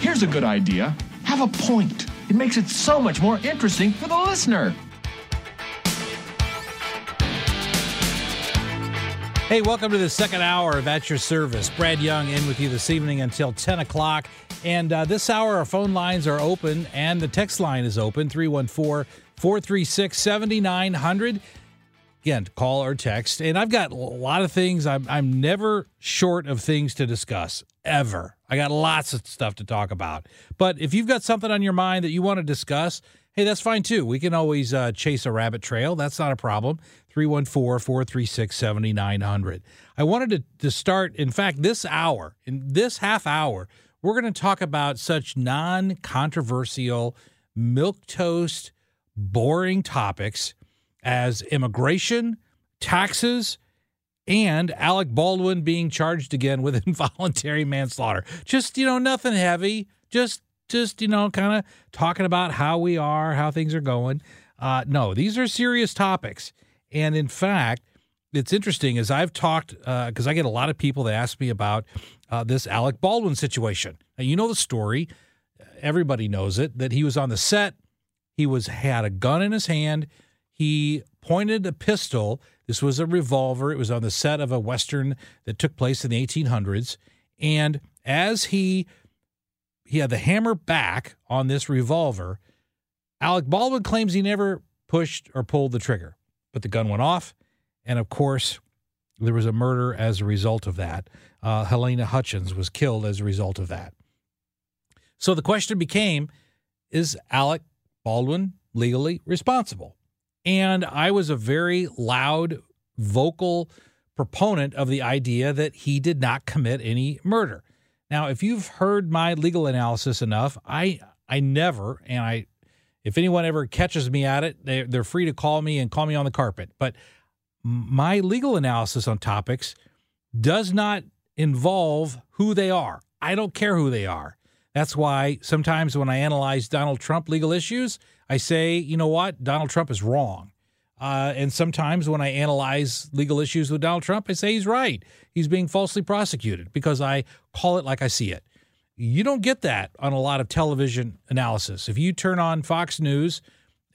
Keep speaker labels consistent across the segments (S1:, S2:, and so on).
S1: Here's a good idea have a point. It makes it so much more interesting for the listener.
S2: Hey, welcome to the second hour of At Your Service. Brad Young in with you this evening until 10 o'clock. And uh, this hour, our phone lines are open and the text line is open 314 436 7900. Again, call or text. And I've got a lot of things. I'm, I'm never short of things to discuss, ever. I got lots of stuff to talk about. But if you've got something on your mind that you want to discuss, hey, that's fine too. We can always uh, chase a rabbit trail. That's not a problem. 314 436 7900. I wanted to, to start, in fact, this hour, in this half hour, we're going to talk about such non controversial, milk toast, boring topics as immigration, taxes, and Alec Baldwin being charged again with involuntary manslaughter. Just, you know, nothing heavy. Just, just, you know, kind of talking about how we are, how things are going. Uh, no, these are serious topics. And in fact, it's interesting as I've talked, because uh, I get a lot of people that ask me about uh, this Alec Baldwin situation. Now, you know the story. Everybody knows it that he was on the set. He was had a gun in his hand. He pointed a pistol. This was a revolver. It was on the set of a western that took place in the 1800s. And as he he had the hammer back on this revolver, Alec Baldwin claims he never pushed or pulled the trigger, but the gun went off, and of course, there was a murder as a result of that. Uh, Halyna Hutchins was killed as a result of that. So the question became: Is Alec Baldwin legally responsible? And I was a very loud, vocal proponent of the idea that he did not commit any murder. Now, if you've heard my legal analysis enough, I I never and I if anyone ever catches me at it, they they're free to call me and call me on the carpet. But my legal analysis on topics does not involve who they are. I don't care who they are. That's why sometimes when I analyze Donald Trump legal issues, I say, you know what, Donald Trump is wrong. Uh, and sometimes when I analyze legal issues with Donald Trump, I say he's right. He's being falsely prosecuted because I call it like I see it. You don't get that on a lot of television analysis. If you turn on Fox News,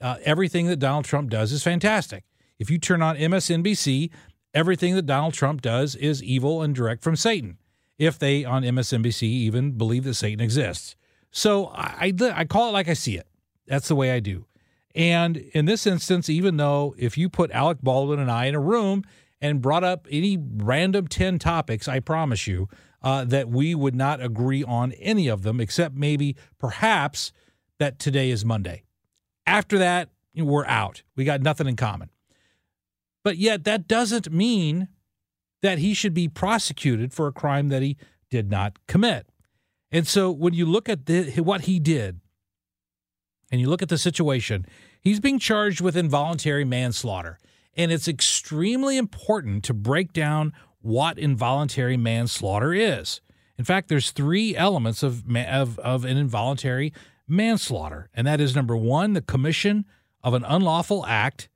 S2: uh, everything that Donald Trump does is fantastic. If you turn on MSNBC, everything that Donald Trump does is evil and direct from Satan. If they on MSNBC even believe that Satan exists. So I, I, I call it like I see it. That's the way I do. And in this instance, even though if you put Alec Baldwin and I in a room and brought up any random 10 topics, I promise you uh, that we would not agree on any of them, except maybe perhaps that today is Monday. After that, we're out. We got nothing in common. But yet, that doesn't mean that he should be prosecuted for a crime that he did not commit. And so when you look at the, what he did, and you look at the situation, he's being charged with involuntary manslaughter. And it's extremely important to break down what involuntary manslaughter is. In fact, there's three elements of, of, of an involuntary manslaughter, and that is number one, the commission of an unlawful act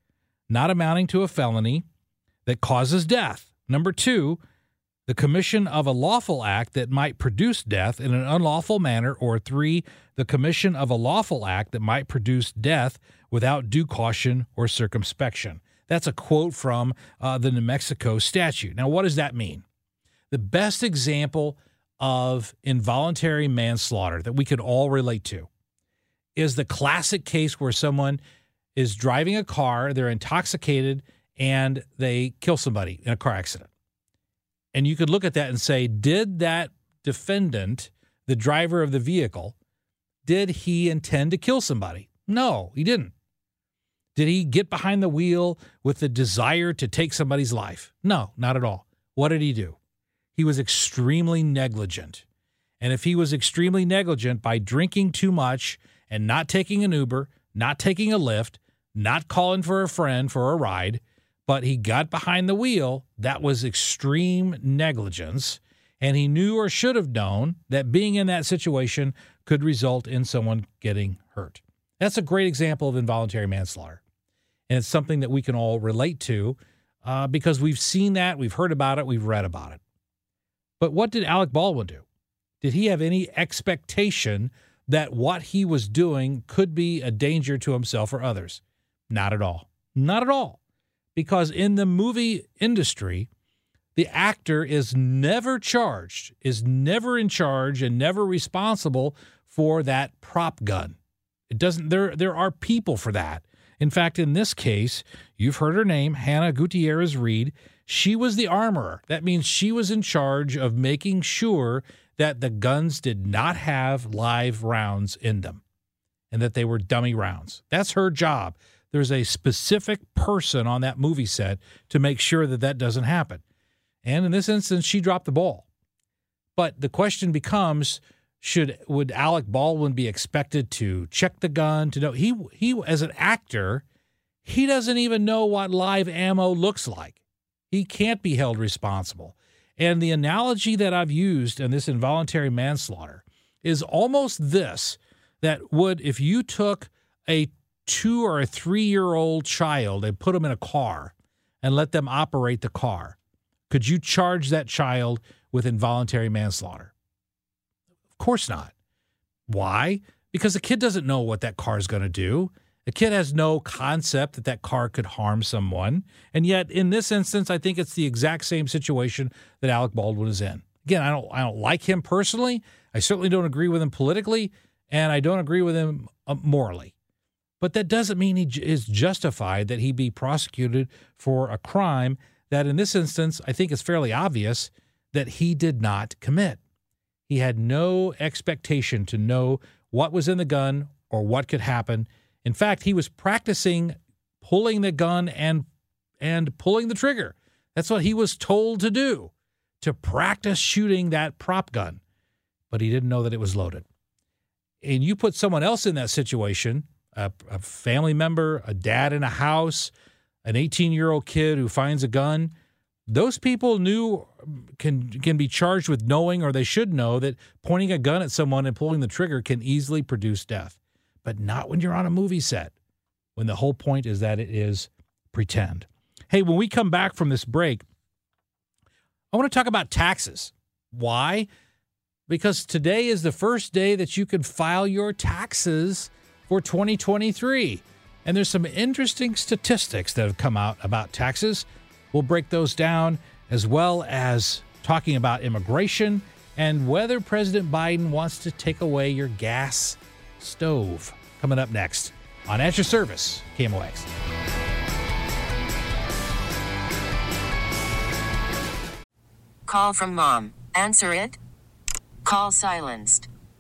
S2: not amounting to a felony that causes death. Number two, the commission of a lawful act that might produce death in an unlawful manner, or three, the commission of a lawful act that might produce death without due caution or circumspection. That's a quote from uh, the New Mexico statute. Now, what does that mean? The best example of involuntary manslaughter that we could all relate to is the classic case where someone is driving a car, they're intoxicated, and they kill somebody in a car accident. And you could look at that and say, did that defendant, the driver of the vehicle, did he intend to kill somebody? No, he didn't. Did he get behind the wheel with the desire to take somebody's life? No, not at all. What did he do? He was extremely negligent. And if he was extremely negligent by drinking too much and not taking an Uber, not taking a Lyft, not calling for a friend for a ride, but he got behind the wheel, that was extreme negligence. And he knew or should have known that being in that situation could result in someone getting hurt. That's a great example of involuntary manslaughter. And it's something that we can all relate to uh, because we've seen that, we've heard about it, we've read about it. But what did Alec Baldwin do? Did he have any expectation that what he was doing could be a danger to himself or others? Not at all. Not at all. Because in the movie industry, the actor is never charged, is never in charge, and never responsible for that prop gun. It doesn't there there are people for that. In fact, in this case, you've heard her name, Hannah Gutierrez Reed. She was the armorer. That means she was in charge of making sure that the guns did not have live rounds in them and that they were dummy rounds. That's her job. There's a specific person on that movie set to make sure that that doesn't happen. And in this instance, she dropped the ball. But the question becomes should would Alec Baldwin be expected to check the gun to know he he as an actor he doesn't even know what live ammo looks like. He can't be held responsible. And the analogy that I've used in this involuntary manslaughter is almost this that would if you took a 2 or a 3 year old child and put them in a car and let them operate the car could you charge that child with involuntary manslaughter of course not. Why? Because the kid doesn't know what that car is going to do. The kid has no concept that that car could harm someone. And yet, in this instance, I think it's the exact same situation that Alec Baldwin is in. Again, I don't, I don't like him personally. I certainly don't agree with him politically, and I don't agree with him uh, morally. But that doesn't mean he is justified that he be prosecuted for a crime that, in this instance, I think is fairly obvious that he did not commit. He had no expectation to know what was in the gun or what could happen. In fact, he was practicing pulling the gun and and pulling the trigger. That's what he was told to do, to practice shooting that prop gun. But he didn't know that it was loaded. And you put someone else in that situation, a, a family member, a dad in a house, an 18 year old kid who finds a gun, those people knew can can be charged with knowing or they should know that pointing a gun at someone and pulling the trigger can easily produce death. But not when you're on a movie set when the whole point is that it is pretend. Hey when we come back from this break i want to talk about taxes. Why? Because today is the first day that you can file your taxes for 2023 and there's some interesting statistics that have come out about taxes We'll break those down as well as talking about immigration and whether President Biden wants to take away your gas stove. Coming up next on At Your Service, KMOX.
S3: Call from mom. Answer it. Call silenced.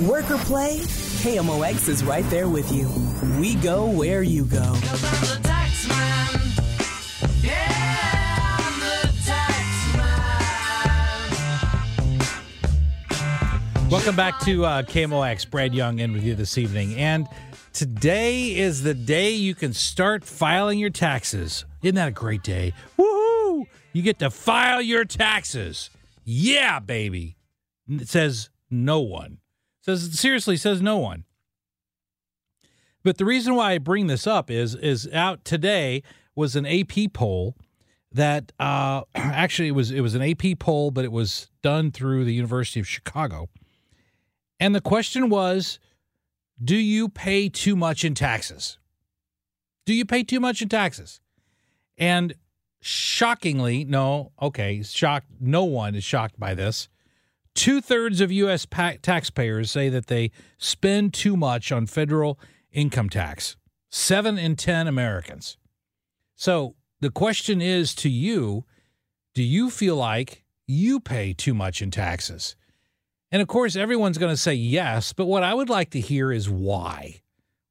S4: Work or play, KMOX is right there with you. We go where you go.
S2: Welcome back to uh, KMOX. Brad Young in with you this evening. And today is the day you can start filing your taxes. Isn't that a great day? Woohoo! You get to file your taxes. Yeah, baby. It says no one. Says seriously says no one. But the reason why I bring this up is is out today was an AP poll that uh, actually it was it was an AP poll, but it was done through the University of Chicago. And the question was Do you pay too much in taxes? Do you pay too much in taxes? And shockingly, no, okay, shocked. No one is shocked by this. Two thirds of U.S. pa- taxpayers say that they spend too much on federal income tax. Seven in 10 Americans. So the question is to you do you feel like you pay too much in taxes? And of course, everyone's going to say yes, but what I would like to hear is why.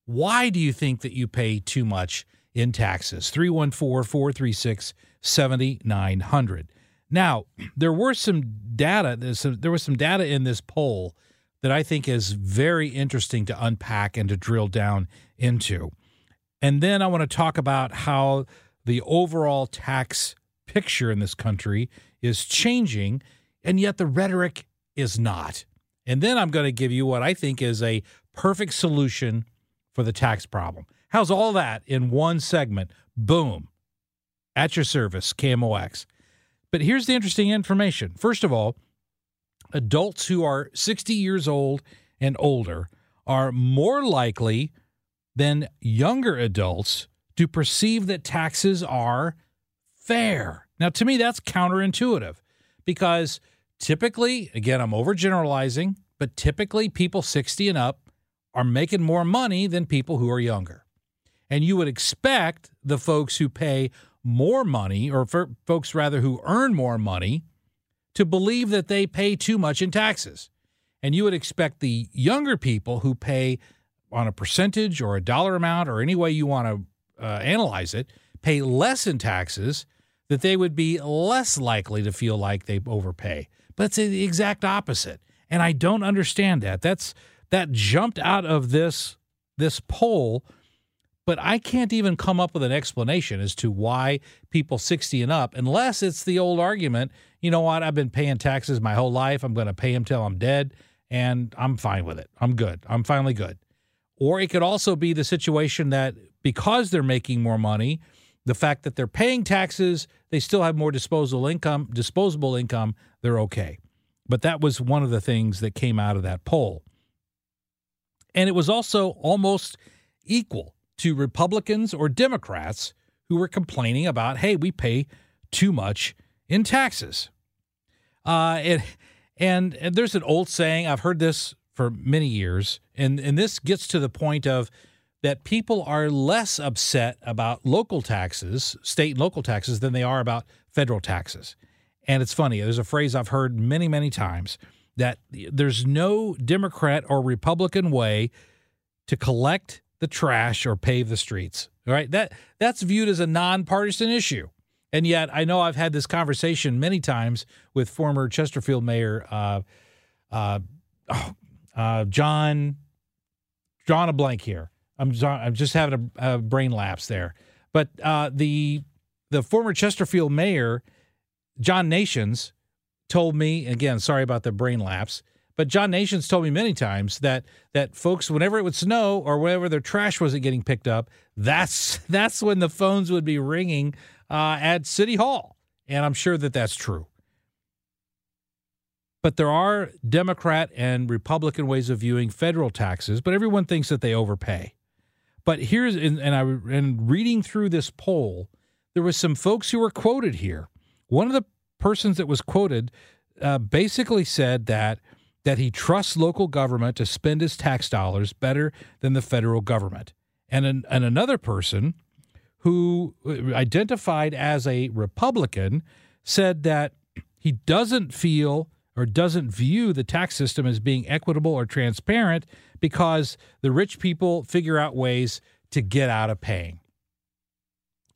S2: Why do you think that you pay too much in taxes? 314 436 7900. Now, there were some data, there was some data in this poll that I think is very interesting to unpack and to drill down into. And then I want to talk about how the overall tax picture in this country is changing, and yet the rhetoric is not. And then I'm going to give you what I think is a perfect solution for the tax problem. How's all that in one segment? Boom. At your service, KMOX. But here's the interesting information. First of all, adults who are 60 years old and older are more likely than younger adults to perceive that taxes are fair. Now, to me, that's counterintuitive because typically, again, I'm overgeneralizing, but typically people 60 and up are making more money than people who are younger. And you would expect the folks who pay more money, or for folks rather who earn more money, to believe that they pay too much in taxes. And you would expect the younger people who pay on a percentage or a dollar amount or any way you want to uh, analyze it, pay less in taxes, that they would be less likely to feel like they overpay. But it's the exact opposite. And I don't understand that. That's that jumped out of this this poll, but I can't even come up with an explanation as to why people 60 and up, unless it's the old argument, you know what, I've been paying taxes my whole life. I'm going to pay them till I'm dead, and I'm fine with it. I'm good. I'm finally good. Or it could also be the situation that because they're making more money, the fact that they're paying taxes, they still have more disposable income, disposable income, they're okay. But that was one of the things that came out of that poll. And it was also almost equal to Republicans or Democrats who were complaining about, hey, we pay too much in taxes. Uh, and, and, there's an old saying, I've heard this for many years, and, and this gets to the point of that people are less upset about local taxes, state and local taxes, than they are about federal taxes. And it's funny, there's a phrase I've heard many, many times that there's no Democrat or Republican way to collect the trash or pave the streets. All right. That that's viewed as a nonpartisan issue. And yet I know I've had this conversation many times with former Chesterfield Mayor uh, uh, oh, uh, John drawing a blank here. I'm I'm just having a, a brain lapse there. But uh, the the former Chesterfield mayor John Nations told me again, sorry about the brain lapse, but John Nations told me many times that that folks, whenever it would snow or whenever their trash wasn't getting picked up, that's that's when the phones would be ringing uh, at City Hall, and I'm sure that that's true. But there are Democrat and Republican ways of viewing federal taxes, but everyone thinks that they overpay. But here's and, and I and reading through this poll, there was some folks who were quoted here one of the persons that was quoted uh, basically said that that he trusts local government to spend his tax dollars better than the federal government. And, an, and another person who uh, identified as a Republican said that he doesn't feel or doesn't view the tax system as being equitable or transparent because the rich people figure out ways to get out of paying.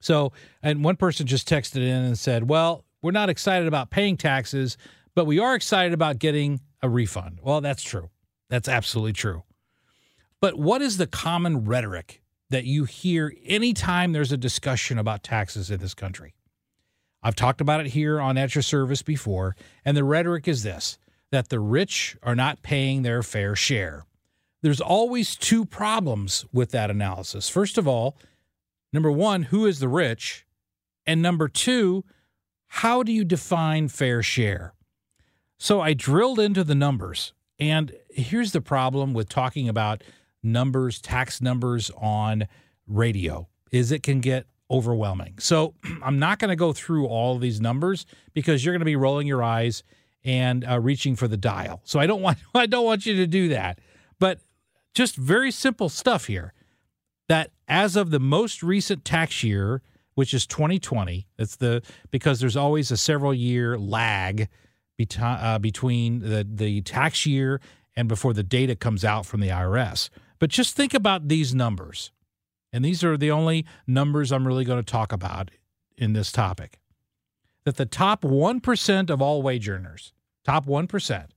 S2: So, and one person just texted in and said, Well, we're not excited about paying taxes, but we are excited about getting a refund. Well, that's true. That's absolutely true. But what is the common rhetoric that you hear anytime there's a discussion about taxes in this country? I've talked about it here on At Your Service before, and the rhetoric is this that the rich are not paying their fair share. There's always two problems with that analysis. First of all, number one, who is the rich? And number two, how do you define fair share? So I drilled into the numbers, and here's the problem with talking about numbers, tax numbers on radio is it can get overwhelming. So I'm not going to go through all these numbers because you're going to be rolling your eyes and uh, reaching for the dial. So I don't want I don't want you to do that. But just very simple stuff here. That as of the most recent tax year, which is 2020, it's the because there's always a several year lag uh, between the the tax year and before the data comes out from the IRS. But just think about these numbers. And these are the only numbers I'm really going to talk about in this topic. That the top 1% of all wage earners, top 1%,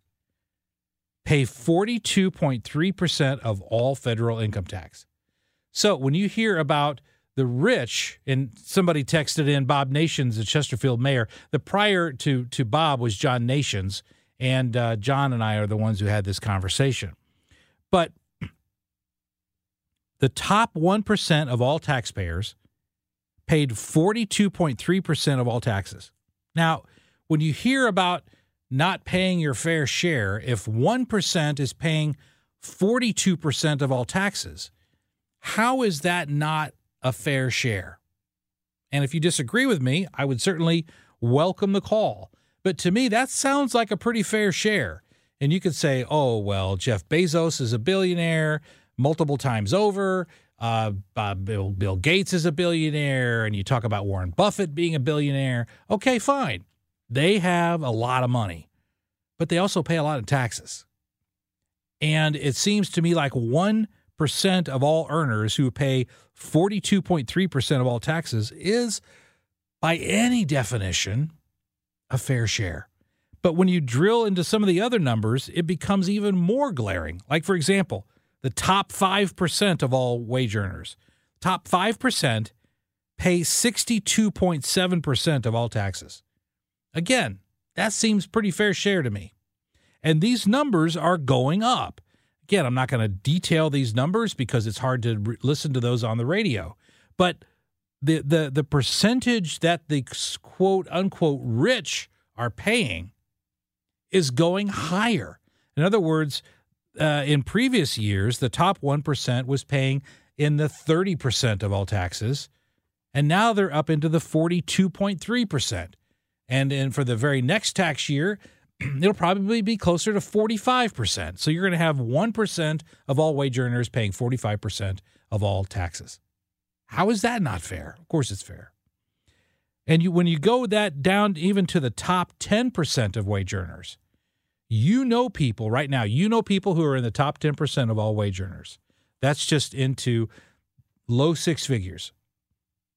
S2: pay 42.3% of all federal income tax. So when you hear about the rich, and somebody texted in Bob Nations, the Chesterfield mayor, the prior to, to Bob was John Nations, and uh, John and I are the ones who had this conversation. But the top 1% of all taxpayers paid 42.3% of all taxes. Now, when you hear about not paying your fair share, if 1% is paying 42% of all taxes, how is that not a fair share? And if you disagree with me, I would certainly welcome the call. But to me, that sounds like a pretty fair share. And you could say, oh, well, Jeff Bezos is a billionaire multiple times over. Uh, uh, Bill, Bill Gates is a billionaire, and you talk about Warren Buffett being a billionaire. Okay, fine. They have a lot of money, but they also pay a lot of taxes. And it seems to me like 1% of all earners who pay 42.3% of all taxes is, by any definition, a fair share. But when you drill into some of the other numbers, it becomes even more glaring. Like, for example, the top 5% of all wage earners. Top 5% pay 62.7% of all taxes. Again, that seems pretty fair share to me. And these numbers are going up. Again, I'm not going to detail these numbers because it's hard to re- listen to those on the radio. But the, the, the percentage that the quote unquote rich are paying is going higher. In other words, uh, in previous years, the top 1% was paying in the 30% of all taxes, and now they're up into the 42.3%. And, and for the very next tax year, it'll probably be closer to 45%. So you're going to have 1% of all wage earners paying 45% of all taxes. How is that not fair? Of course it's fair. And you, when you go that down even to the top 10% of wage earners, you know people right now, you know people who are in the top 10% of all wage earners. That's just into low six figures.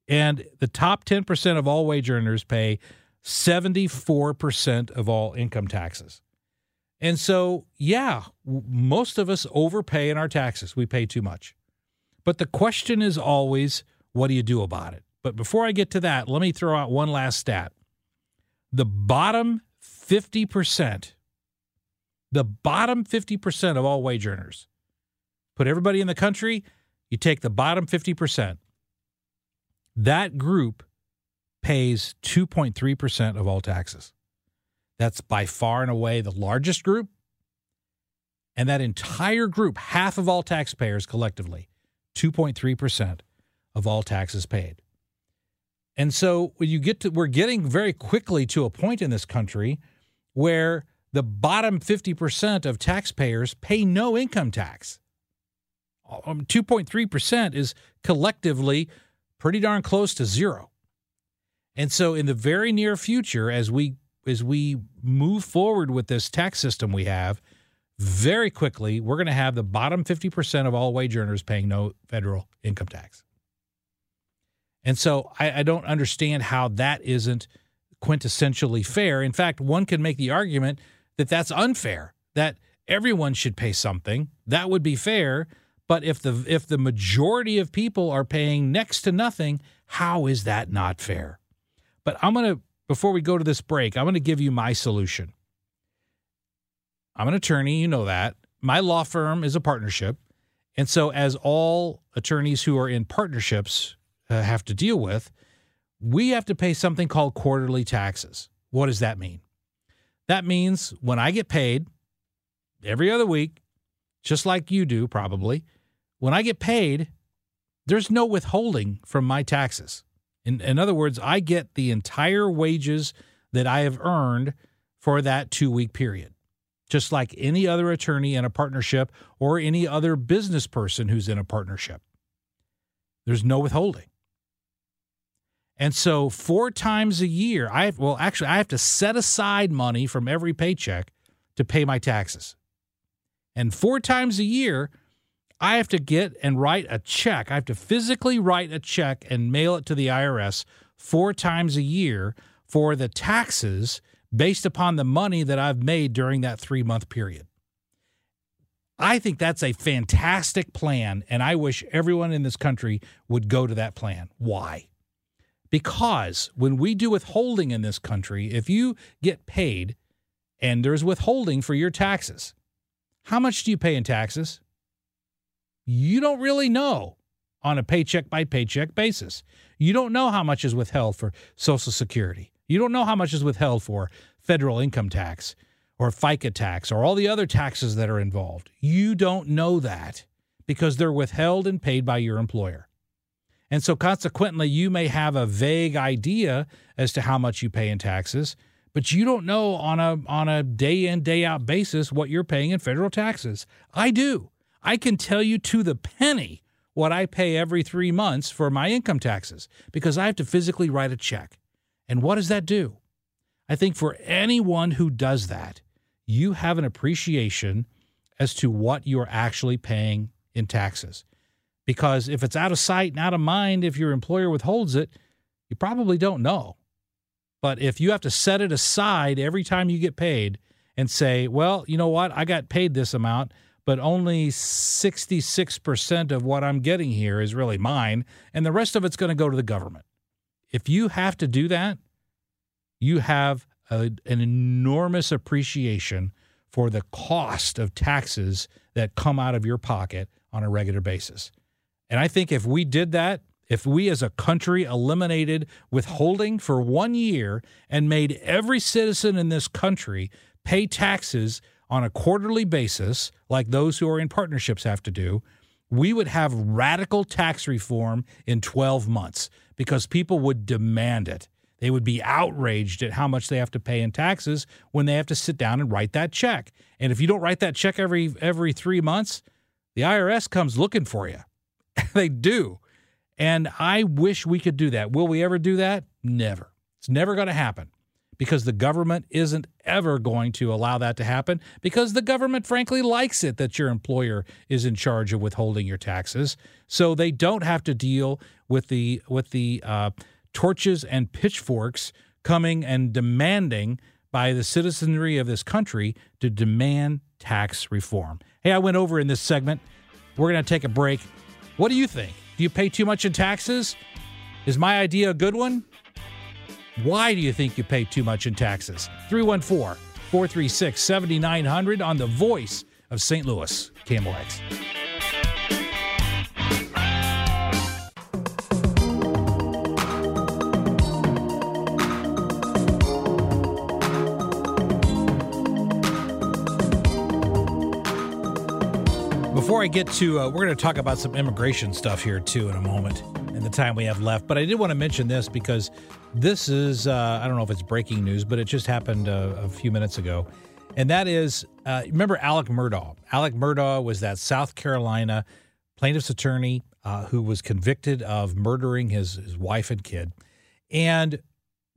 S2: And the top 10% of all wage earners pay 74% of all income taxes. And so, yeah, most of us overpay in our taxes. We pay too much. But the question is always, what do you do about it? But before I get to that, let me throw out one last stat. The bottom 50% the bottom 50% of all wage earners. Put everybody in the country, you take the bottom 50%. That group pays 2.3% of all taxes. That's by far and away the largest group. And that entire group, half of all taxpayers collectively, 2.3% of all taxes paid. And so you get to, we're getting very quickly to a point in this country where the bottom 50% of taxpayers pay no income tax. Um, 2.3% is collectively pretty darn close to zero. And so in the very near future as we as we move forward with this tax system we have, very quickly we're going to have the bottom 50% of all wage earners paying no federal income tax. And so I, I don't understand how that isn't quintessentially fair. In fact, one could make the argument that that's unfair, that everyone should pay something. That would be fair. But if the if the majority of people are paying next to nothing, how is that not fair? But I'm going to before we go to this break, I'm going to give you my solution. I'm an attorney, you know that. My law firm is a partnership. And so as all attorneys who are in partnerships uh, have to deal with, we have to pay something called quarterly taxes. What does that mean? That means when I get paid every other week, just like you do probably, when I get paid, there's no withholding from my taxes. In, in other words, I get the entire wages that I have earned for that two week period, just like any other attorney in a partnership or any other business person who's in a partnership. There's no withholding. And so four times a year, I well actually I have to set aside money from every paycheck to pay my taxes. And four times a year, I have to get and write a check. I have to physically write a check and mail it to the IRS four times a year for the taxes based upon the money that I've made during that 3-month period. I think that's a fantastic plan and I wish everyone in this country would go to that plan. Why? Because when we do withholding in this country, if you get paid and there's withholding for your taxes, how much do you pay in taxes? You don't really know on a paycheck by paycheck basis. You don't know how much is withheld for Social Security. You don't know how much is withheld for federal income tax or FICA tax or all the other taxes that are involved. You don't know that because they're withheld and paid by your employer. And so consequently, you may have a vague idea as to how much you pay in taxes, but you don't know on a on a day in day out basis what you're paying in federal taxes. I do. I can tell you to the penny what I pay every 3 months for my income taxes because I have to physically write a check. And what does that do? I think for anyone who does that, you have an appreciation as to what you're actually paying in taxes. Because if it's out of sight and out of mind, if your employer withholds it, you probably don't know. But if you have to set it aside every time you get paid and say, well, you know what, I got paid this amount, but only 66% of what I'm getting here is really mine, and the rest of it's going to go to the government. If you have to do that, you have a, an enormous appreciation for the cost of taxes that come out of your pocket on a regular basis. And I think if we did that, if we as a country eliminated withholding for one year and made every citizen in this country pay taxes on a quarterly basis, like those who are in partnerships have to do, we would have radical tax reform in 12 months because people would demand it. They would be outraged at how much they have to pay in taxes when they have to sit down and write that check. And if you don't write that check every every 3 months, the IRS comes looking for you. they do. And I wish we could do that. Will we ever do that? Never. It's never going to happen because the government isn't ever going to allow that to happen because the government, frankly, likes it that your employer is in charge of withholding your taxes. So they don't have to deal with the with the uh, torches and pitchforks coming and demanding by the citizenry of this country to demand tax reform. Hey, I went over in this segment. We're going to take a break. What do you think? Do you pay too much in taxes? Is my idea a good one? Why do you think you pay too much in taxes? 314 436 7900 on the voice of St. Louis, KMOX. Before I get to, uh, we're going to talk about some immigration stuff here too in a moment in the time we have left. But I did want to mention this because this is, uh, I don't know if it's breaking news, but it just happened a, a few minutes ago. And that is, uh, remember Alec Murdaugh? Alec Murdaugh was that South Carolina plaintiff's attorney uh, who was convicted of murdering his, his wife and kid. And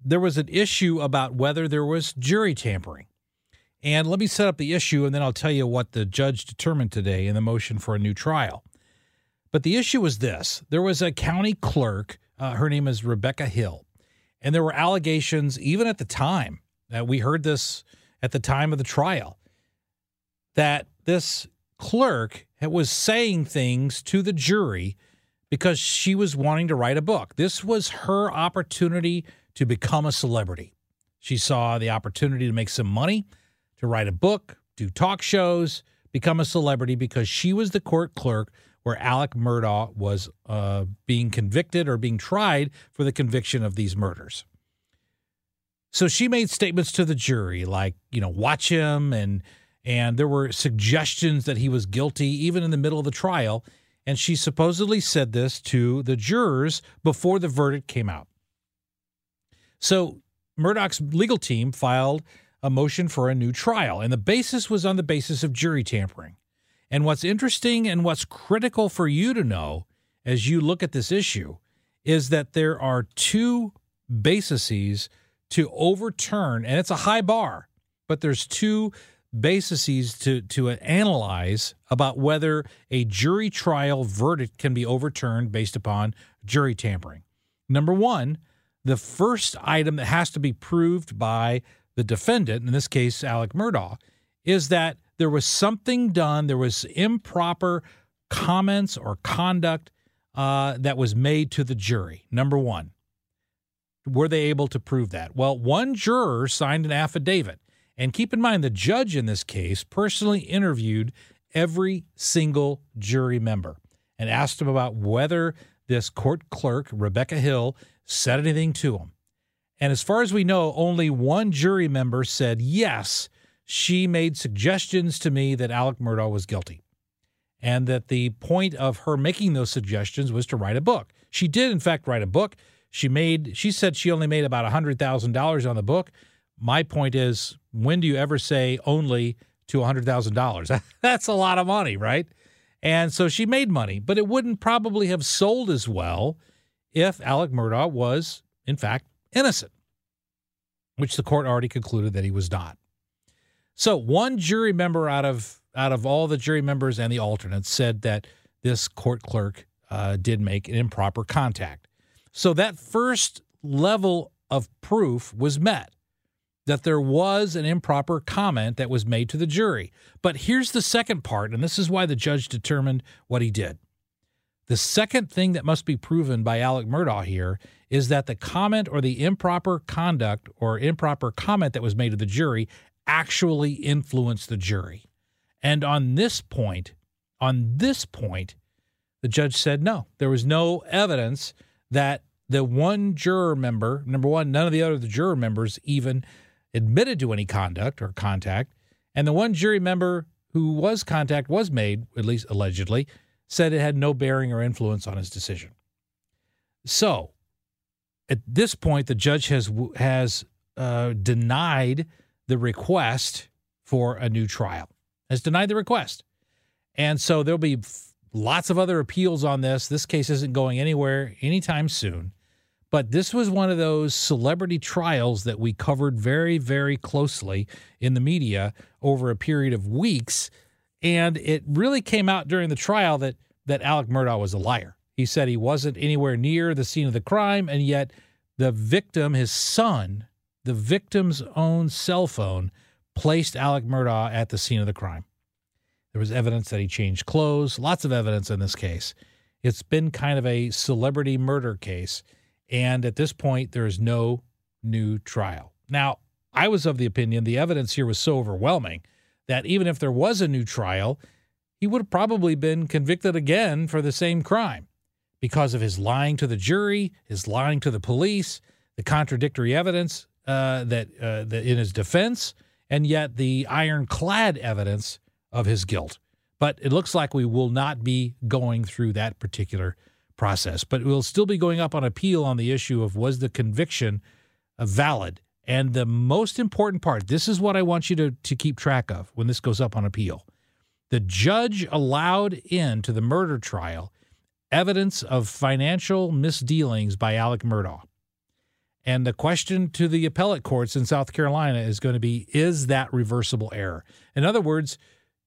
S2: there was an issue about whether there was jury tampering. And let me set up the issue, and then I'll tell you what the judge determined today in the motion for a new trial. But the issue was this there was a county clerk, uh, her name is Rebecca Hill, and there were allegations, even at the time, that we heard this at the time of the trial, that this clerk was saying things to the jury because she was wanting to write a book. This was her opportunity to become a celebrity. She saw the opportunity to make some money to write a book, do talk shows, become a celebrity because she was the court clerk where Alec Murdaugh was uh, being convicted or being tried for the conviction of these murders. So she made statements to the jury like, you know, watch him and and there were suggestions that he was guilty even in the middle of the trial and she supposedly said this to the jurors before the verdict came out. So Murdaugh's legal team filed a motion for a new trial, and the basis was on the basis of jury tampering. And what's interesting and what's critical for you to know as you look at this issue is that there are two bases to overturn, and it's a high bar, but there's two bases to, to analyze about whether a jury trial verdict can be overturned based upon jury tampering. Number one, the first item that has to be proved by the defendant, in this case, Alec Murdaugh, is that there was something done, there was improper comments or conduct uh, that was made to the jury. Number one, were they able to prove that? Well, one juror signed an affidavit. And keep in mind, the judge in this case personally interviewed every single jury member and asked them about whether this court clerk, Rebecca Hill, said anything to him. And as far as we know, only one jury member said, yes, she made suggestions to me that Alec Murdaugh was guilty. And that the point of her making those suggestions was to write a book. She did, in fact, write a book. She made, she said she only made about $100,000 on the book. My point is, when do you ever say only to $100,000? That's a lot of money, right? And so she made money, but it wouldn't probably have sold as well if Alec Murdaugh was, in fact, innocent, which the court already concluded that he was not. So one jury member out of out of all the jury members and the alternates said that this court clerk uh, did make an improper contact. So that first level of proof was met that there was an improper comment that was made to the jury. But here's the second part, and this is why the judge determined what he did. The second thing that must be proven by Alec Murdaugh here is that the comment or the improper conduct or improper comment that was made to the jury actually influenced the jury. And on this point, on this point, the judge said no. There was no evidence that the one juror member, number one, none of the other the juror members even admitted to any conduct or contact. And the one jury member who was contact was made, at least allegedly, said it had no bearing or influence on his decision. So, at this point, the judge has has uh, denied the request for a new trial. Has denied the request, and so there'll be lots of other appeals on this. This case isn't going anywhere anytime soon. But this was one of those celebrity trials that we covered very, very closely in the media over a period of weeks and it really came out during the trial that that Alec Murdaugh was a liar. He said he wasn't anywhere near the scene of the crime, and yet the victim, his son, the victim's own cell phone, placed Alec Murdaugh at the scene of the crime. There was evidence that he changed clothes, lots of evidence in this case. It's been kind of a celebrity murder case, and at this point, there is no new trial. Now, I was of the opinion the evidence here was so overwhelming that even if there was a new trial, he would have probably been convicted again for the same crime because of his lying to the jury, his lying to the police, the contradictory evidence uh, that, uh, in his defense, and yet the ironclad evidence of his guilt. But it looks like we will not be going through that particular process. But we'll still be going up on appeal on the issue of was the conviction valid And the most important part, this is what I want you to, to keep track of when this goes up on appeal. The judge allowed into the murder trial evidence of financial misdealings by Alec Murdaugh. And the question to the appellate courts in South Carolina is going to be is that reversible error? In other words,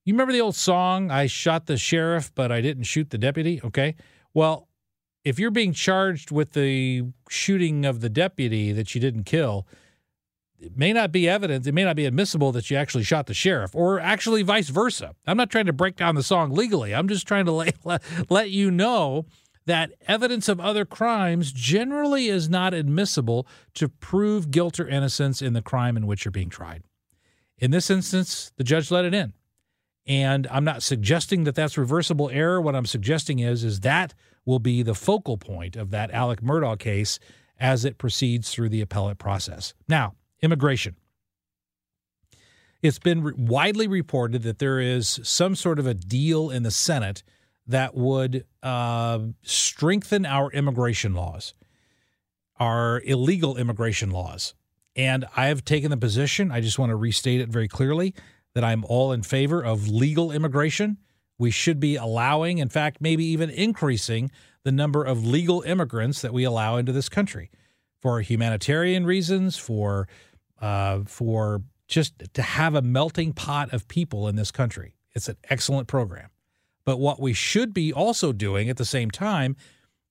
S2: you remember the old song, I shot the sheriff, but I didn't shoot the deputy? Okay. Well, if you're being charged with the shooting of the deputy that you didn't kill, it may not be evidence, it may not be admissible that you actually shot the sheriff, or actually vice versa. I'm not trying to break down the song legally. I'm just trying to let, let you know that evidence of other crimes generally is not admissible to prove guilt or innocence in the crime in which you're being tried. In this instance, the judge let it in. And I'm not suggesting that that's reversible error. What I'm suggesting is is that will be the focal point of that Alec Murdaugh case as it proceeds through the appellate process. Now, immigration. It's been widely reported that there is some sort of a deal in the Senate that would uh, strengthen our immigration laws, our illegal immigration laws. And I have taken the position, I just want to restate it very clearly, that I'm all in favor of legal immigration. We should be allowing, in fact, maybe even increasing the number of legal immigrants that we allow into this country for humanitarian reasons, for uh, for just to have a melting pot of people in this country. It's an excellent program. But what we should be also doing at the same time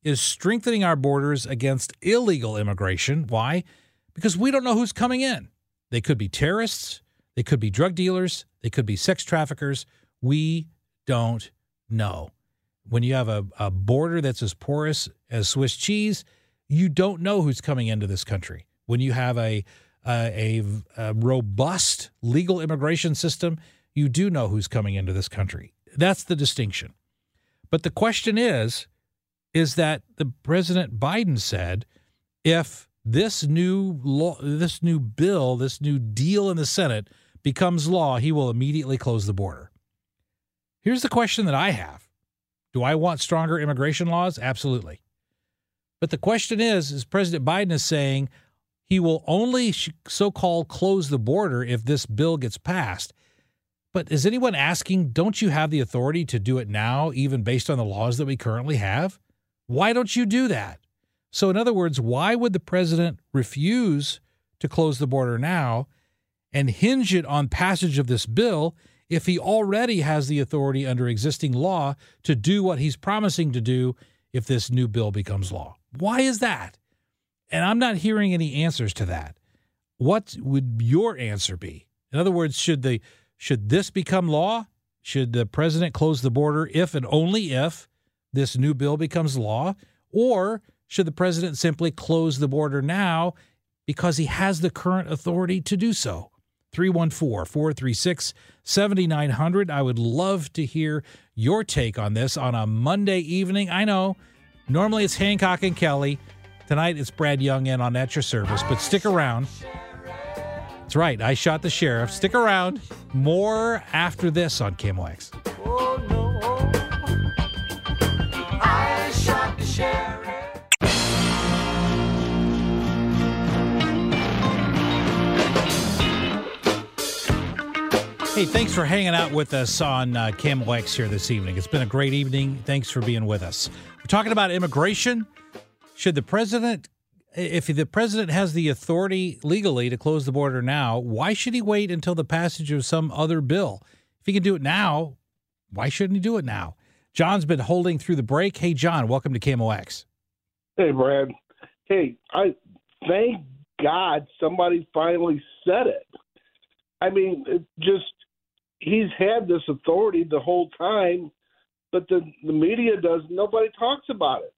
S2: is strengthening our borders against illegal immigration. Why? Because we don't know who's coming in. They could be terrorists, they could be drug dealers, they could be sex traffickers. We don't know. When you have a, a border that's as porous as Swiss cheese, you don't know who's coming into this country. When you have a, a, a robust legal immigration system, you do know who's coming into this country. That's the distinction. But the question is is that the President Biden said if this new law, this new bill, this new deal in the Senate becomes law, he will immediately close the border. Here's the question that I have. Do I want stronger immigration laws? Absolutely. But the question is is President Biden is saying he will only so-called close the border if this bill gets passed. But is anyone asking, don't you have the authority to do it now, even based on the laws that we currently have? Why don't you do that? So, in other words, why would the president refuse to close the border now and hinge it on passage of this bill if he already has the authority under existing law to do what he's promising to do if this new bill becomes law? Why is that? And I'm not hearing any answers to that. What would your answer be? In other words, should the should this become law? Should the president close the border if and only if this new bill becomes law? Or should the president simply close the border now because he has the current authority to do so? 314 436 7900. I would love to hear your take on this on a Monday evening. I know normally it's Hancock and Kelly. Tonight it's Brad Young in on At Your Service, but stick around. That's right. I shot the sheriff. Stick around. More after this on KMOX. Oh, no. I shot the sheriff. Hey, thanks for hanging out with us on uh, KMOX here this evening. It's been a great evening. Thanks for being with us. We're talking about immigration. Should the president if the president has the authority legally to close the border now, why should he wait until the passage of some other bill? If he can do it now, why shouldn't he do it now? John's been holding through the break. Hey, John, welcome to KMOX.
S5: Hey, Brad. Hey, I thank God somebody finally said it. I mean, it just he's had this authority the whole time, but the the media does. Nobody talks about it.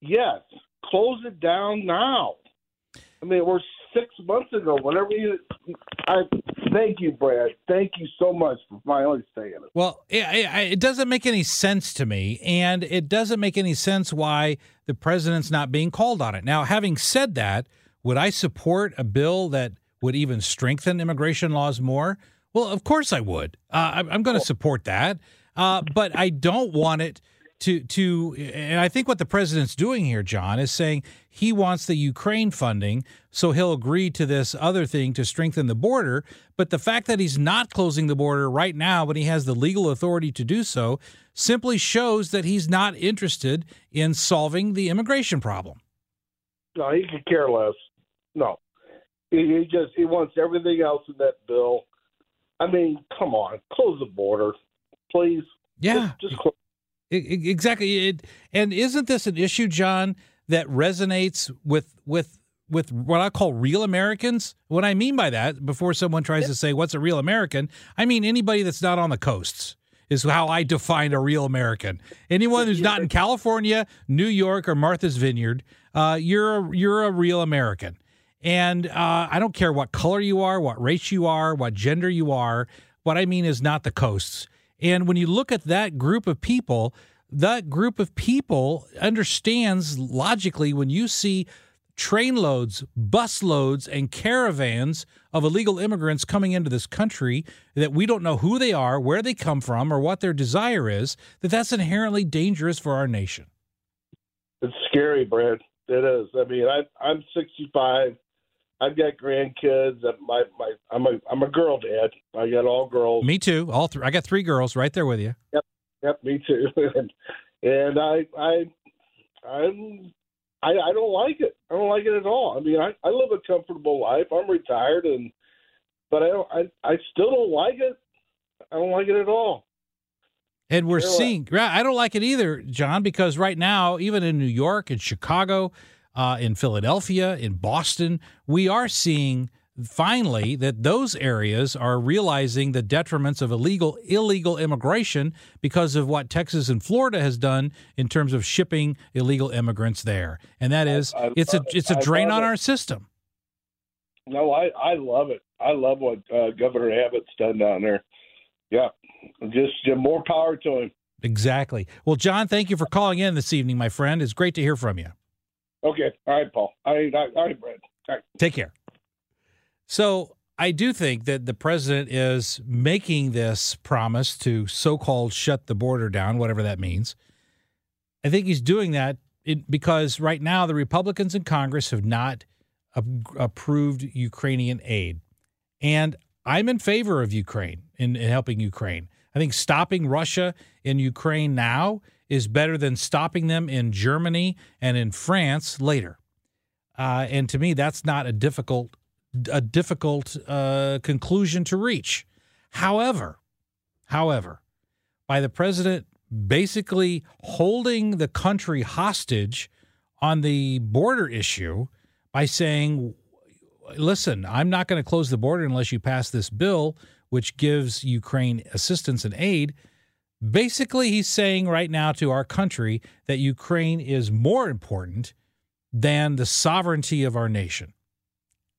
S5: Yes, close it down now. I mean, we're six months ago. Whenever you, I thank you, Brad. Thank you so much for finally saying it.
S2: Well, it, it doesn't make any sense to me, and it doesn't make any sense why the president's not being called on it. Now, having said that, would I support a bill that would even strengthen immigration laws more? Well, of course I would. Uh, I'm going to support that, uh, but I don't want it to to and I think what the president's doing here, John, is saying he wants the Ukraine funding, so he'll agree to this other thing to strengthen the border. But the fact that he's not closing the border right now, when he has the legal authority to do so, simply shows that he's not interested in solving the immigration problem.
S5: No, he could care less. No, he, he just he wants everything else in that bill. I mean, come on, close the border, please.
S2: Yeah,
S5: just, just close.
S2: Exactly. It, and isn't this an issue, John, that resonates with with with what I call real Americans? What I mean by that, before someone tries to say what's a real American, I mean anybody that's not on the coasts is how I define a real American. Anyone who's not in California, New York, or Martha's Vineyard, uh, you're a, you're a real American. And uh, I don't care what color you are, what race you are, what gender you are. What I mean is not the coasts. And when you look at that group of people, that group of people understands logically when you see train loads, bus loads, and caravans of illegal immigrants coming into this country that we don't know who they are, where they come from, or what their desire is, that that's inherently dangerous for our nation.
S5: It's scary, Brad. It is. I mean, I, I'm 65. I've got grandkids. My my I'm a I'm a girl dad. I got all girls.
S2: Me too. All three. I got three girls right there with you.
S5: Yep. Yep. Me too. and I I I'm I, I don't like it. I don't like it at all. I mean, I, I live a comfortable life. I'm retired, and but I don't. I, I still don't like it. I don't like it at all.
S2: And we're seeing. I don't like it either, John, because right now, even in New York, and Chicago, uh, in Philadelphia, in Boston, we are seeing finally that those areas are realizing the detriments of illegal illegal immigration because of what Texas and Florida has done in terms of shipping illegal immigrants there. And that is I, I it's a it's a drain on it. our system.
S5: No, I I love it. I love what uh, Governor Abbott's done down there. Yeah. Just uh, more power to him.
S2: Exactly. Well, John, thank you for calling in this evening, my friend. It's great to hear from you.
S5: Okay. All right, Paul. All right, all right Brad. All right.
S2: Take care. So I do think that the president is making this promise to so called shut the border down, whatever that means. I think he's doing that because right now the Republicans in Congress have not approved Ukrainian aid. And I'm in favor of Ukraine in, in helping Ukraine. I think stopping Russia in Ukraine now is better than stopping them in Germany and in France later. Uh, and to me, that's not a difficult a difficult uh, conclusion to reach. However, however, by the president basically holding the country hostage on the border issue by saying, listen, I'm not going to close the border unless you pass this bill, which gives Ukraine assistance and aid. Basically, he's saying right now to our country that Ukraine is more important than the sovereignty of our nation.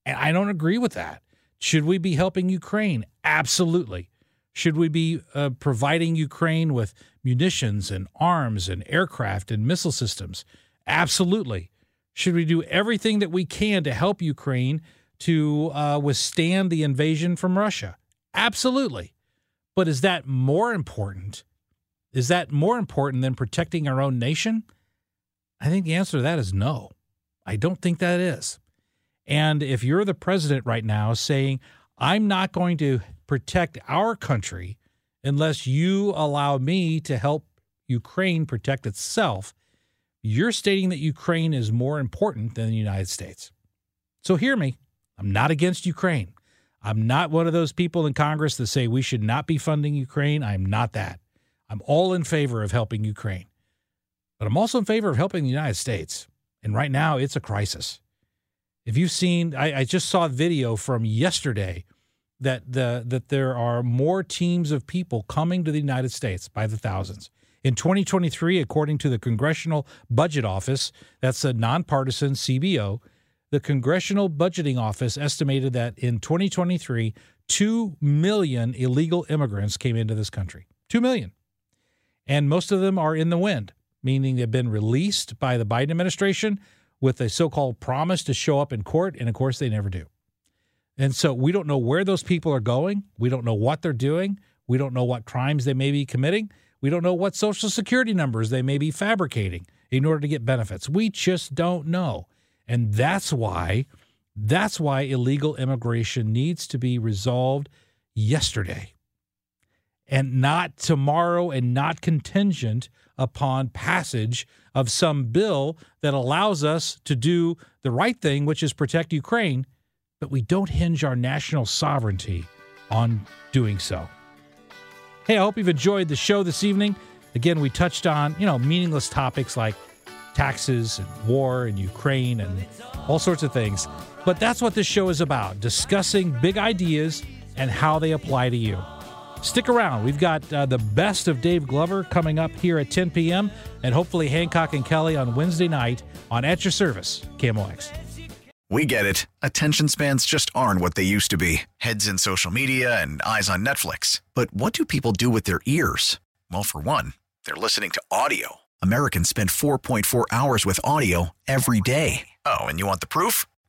S2: And I don't agree with that. Should we be helping Ukraine? Absolutely. Should we be uh, providing Ukraine with munitions and arms and aircraft and missile systems? Absolutely. Should we do everything that we can to help Ukraine to uh, withstand the invasion from Russia? Absolutely. But is that more important? Is that more important than protecting our own nation? I think the answer to that is no. I don't think that is. And if you're the president right now saying, I'm not going to protect our country unless you allow me to help Ukraine protect itself, you're stating that Ukraine is more important than the United States. So hear me. I'm not against Ukraine. I'm not one of those people in Congress that say we should not be funding Ukraine. I'm not that. I'm all in favor of helping Ukraine. But I'm also in favor of helping the United States. And right now, it's a crisis. If you've seen, I, I just saw a video from yesterday that the that there are more teams of people coming to the United States by the thousands. In 2023, according to the Congressional Budget Office, that's a nonpartisan CBO, the Congressional Budgeting Office estimated that in 2023, 2 million illegal immigrants came into this country. 2 million. And most of them are in the wind, meaning they've been released by the Biden administration with a so called promise to show up in court. And of course, they never do. And so we don't know where those people are going. We don't know what they're doing. We don't know what crimes they may be committing. We don't know what social security numbers they may be fabricating in order to get benefits. We just don't know. And that's why that's why illegal immigration needs to be resolved yesterday and not tomorrow and not contingent upon passage of some bill that allows us to do the right thing, which is protect Ukraine, but we don't hinge our national sovereignty on doing so. Hey, I hope you've enjoyed the show this evening. Again, we touched on, you know, meaningless topics like taxes and war and Ukraine and all sorts of things. But that's what this show is about discussing big ideas and how they apply to you. Stick around. We've got uh, the best of Dave Glover coming up here at 10 p.m. and hopefully Hancock and Kelly on Wednesday night on At Your Service, KMOX.
S6: We get it. Attention spans just aren't what they used to be heads in social media and eyes on Netflix. But what do people do with their ears? Well, for one, they're listening to audio. Americans spend 4.4 hours with audio every day. Oh, and you want the proof?